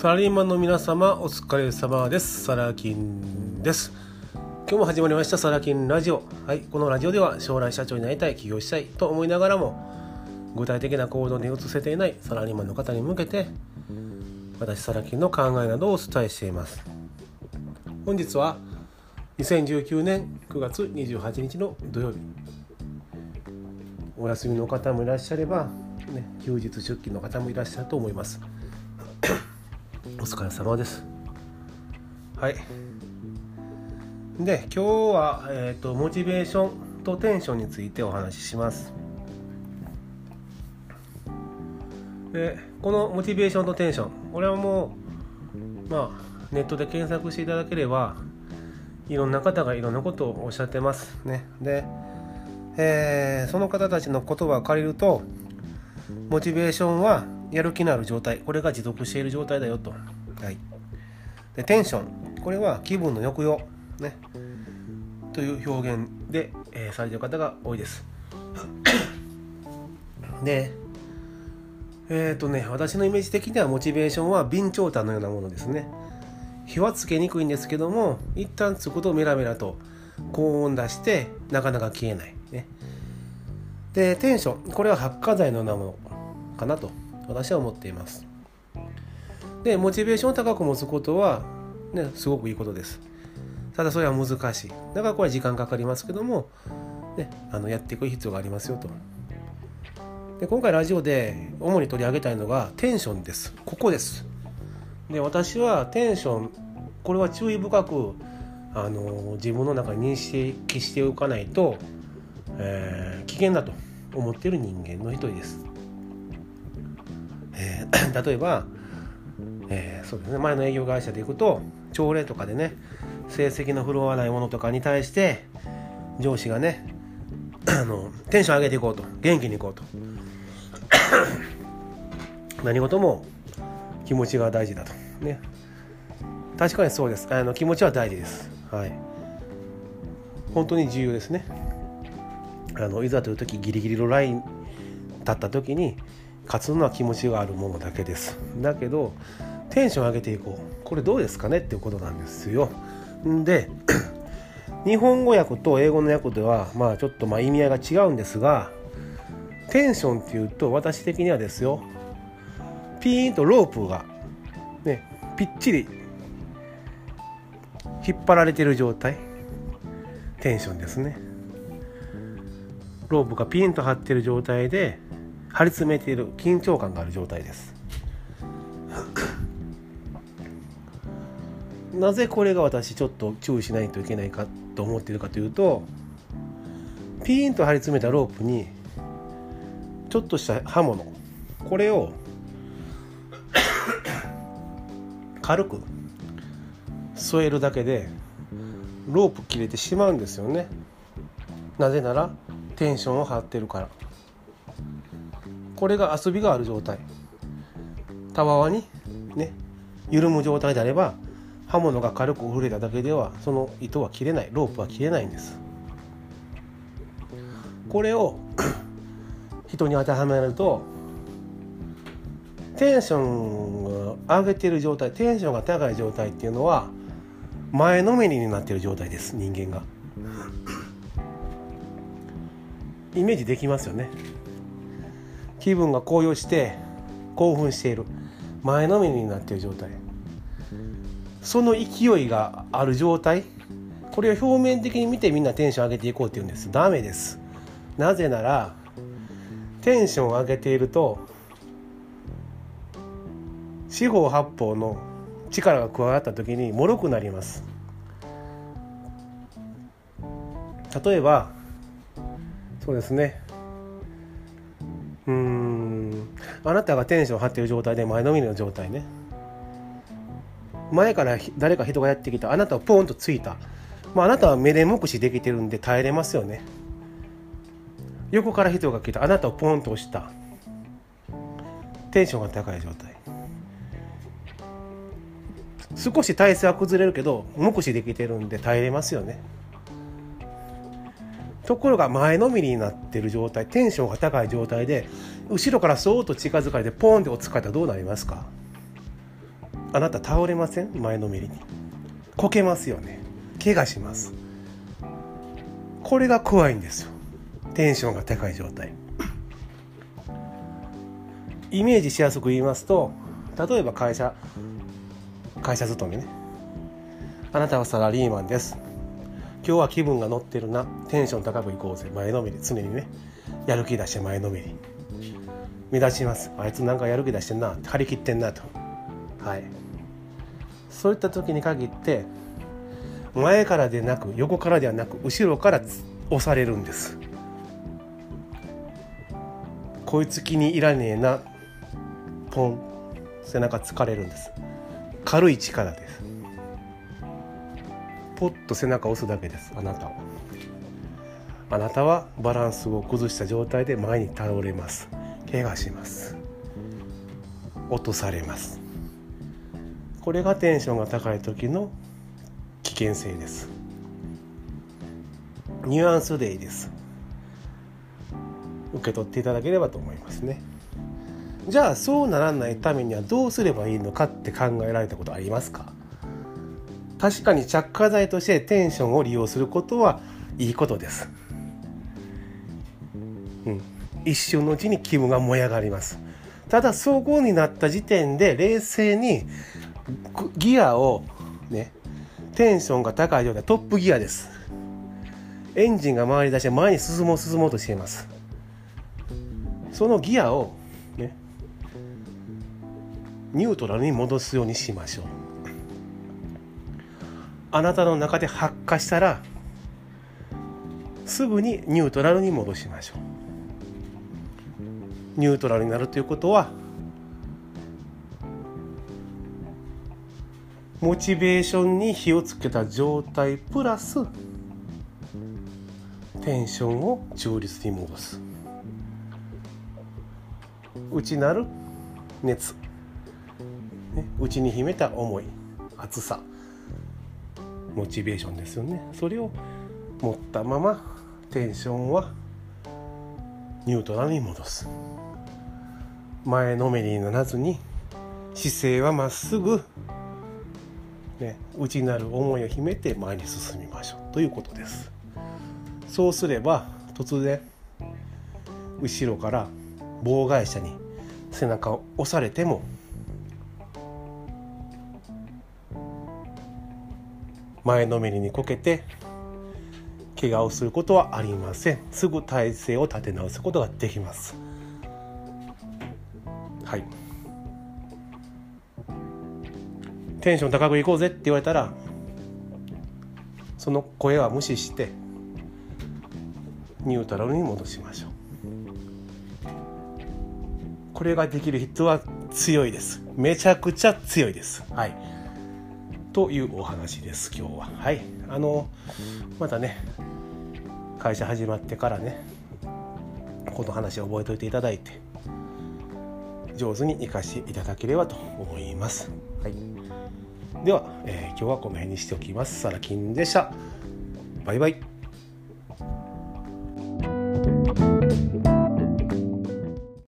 サラリーマンの皆様お疲れ様です。サラ金です。今日も始まりました。サラ金ラジオ。はいこのラジオでは将来社長になりたい起業したいと思いながらも具体的な行動に移せていないサラリーマンの方に向けて私サラ金の考えなどをお伝えしています。本日は2019年9月28日の土曜日。お休みの方もいらっしゃれば、ね、休日出勤の方もいらっしゃると思います。お疲れ様です。はい。で今日は、えーと、モチベーションとテンションについてお話しします。でこのモチベーションとテンションこれはもうまあネットで検索していただければいろんな方がいろんなことをおっしゃってます。ね。で、えー、その方たちの言葉を借りるとモチベーションはやる気のある状態これが持続している状態だよと、はい、でテンション。これは気分の抑揚。ね。という表現で、えー、されてる方が多いです。でえっ、ー、とね私のイメージ的にはモチベーションは備長炭のようなものですね。火はつけにくいんですけども一旦つくとメラメラと高温出してなかなか消えない。ね。でテンション。これは発火剤のようなものかなと。私は思っています。でモチベーションを高く持つことはねすごくいいことです。ただそれは難しい。だからこれは時間かかりますけども、ね、あのやっていく必要がありますよと。で今回ラジオで主に取り上げたいのがテンションです。ここです。で私はテンションこれは注意深くあの自分の中に認識しておかないと、えー、危険だと思っている人間の一人です、例えば、えー、そうですね。前の営業会社で行くと朝礼とかでね成績の振るわないものとかに対して上司がね あのテンション上げていこうと。元気にいこうと。何事も気持ちが大事だと。ね。確かにそうです。あの気持ちは大事です。はい。本当に重要ですね。あのいざという時ギリギリのライン立った時に勝つのは気持ちがあるものだけです。だけどテンション上げていこう。これどうですかねっていうことなんですよ。で 日本語訳と英語の訳ではまあちょっとまあ意味合いが違うんですがテンションっていうと私的にはですよ。ピーンとロープがねぴっちり引っ張られてる状態。テンションですね。ロープがピンと張ってる状態で張り詰めている緊張感がある状態です。なぜこれが私ちょっと注意しないといけないかと思っているかというとピーンと張り詰めたロープにちょっとした刃物これを 軽く添えるだけでロープ切れてしまうんですよね。なぜならテンションを張ってるから。これが遊びがある状態。たわわにね緩む状態であれば刃物が軽く触れただけではその糸は切れないロープは切れないんです。これを 人に当てはめるとテンションを上げてる状態テンションが高い状態っていうのは前のめりになってる状態です人間が。イメージできますよね。気分が高揚して興奮している。前のめりになっている状態。その勢いがある状態。これを表面的に見てみんなテンション上げていこうって言うんです。ダメです。なぜならテンションを上げていると四方八方の力が加わった時に脆くなります。例えばそうですね。うん。あなたがテンション張ってる状態で前のめりの状態ね。前から誰か人がやってきた。あなたをポンとついた、まあ、あなたは目で目視できてるんで耐えれますよね。横から人が来た。あなたをポンと押した。テンションが高い状態。少し体勢は崩れるけど目視できてるんで耐えれますよね。ところが前のめりになってる状態テンションが高い状態で後ろからそーっと近づかれてポンっておつかれたらどうなりますか？あなた倒れません？前のめりに。こけますよね。怪我します。これが怖いんですよ。テンションが高い状態。イメージしやすく言いますと例えば会社会社勤めね。あなたはサラリーマンです。今日は気分が乗ってるな。テンション高くいこうぜ。前のめり。常にね。やる気出して前のめり。目立ちます。あいつなんかやる気出してんな。張り切ってんなと。はい。そういった時に限って前からでなく横からではなく後ろから押されるんです。こいつ気に入らねえな。ポン。背中疲れるんです。軽い力です。ポッと背中を押すだけです。あなたはあなたはバランスを崩した状態で前に倒れます。怪我します。落とされます。これがテンションが高い時の危険性です。ニュアンスでいいです。受け取っていただければと思いますね。じゃあそうならないためにはどうすればいいのかって考えられたことありますか？確かに着火剤としてテンションを利用することはいいことです、うん、一瞬のうちに気分が燃え上がります。ただ走行になった時点で冷静にギアをねテンションが高い状態トップギアです。エンジンが回り出して前に進もう進もうとしています。そのギアをねニュートラルに戻すようにしましょう。あなたの中で発火したらすぐにニュートラルに戻しましょう。ニュートラルになるということはモチベーションに火をつけた状態プラステンションを中立に戻す。内なる熱、内に秘めた思い熱さ。モチベーションですよね。それを持ったままテンションはニュートラルに戻す。前のめりにならずに姿勢はまっすぐね、内なる思いを秘めて前に進みましょう。ということです。そうすれば突然後ろから妨害者に背中を押されても前のめりにこけて怪我をすることはありません。すぐ体勢を立て直すことができます。はい。テンション高くいこうぜって言われたらその声は無視してニュートラルに戻しましょう。これができる人は強いです。めちゃくちゃ強いです。はい。というお話です今日ははいあのまたね会社始まってからねこの話を覚えておいていただいて上手に生かしていただければと思います。はいでは、えー、今日はこの辺にしておきます。サラキンでした。バイバイ。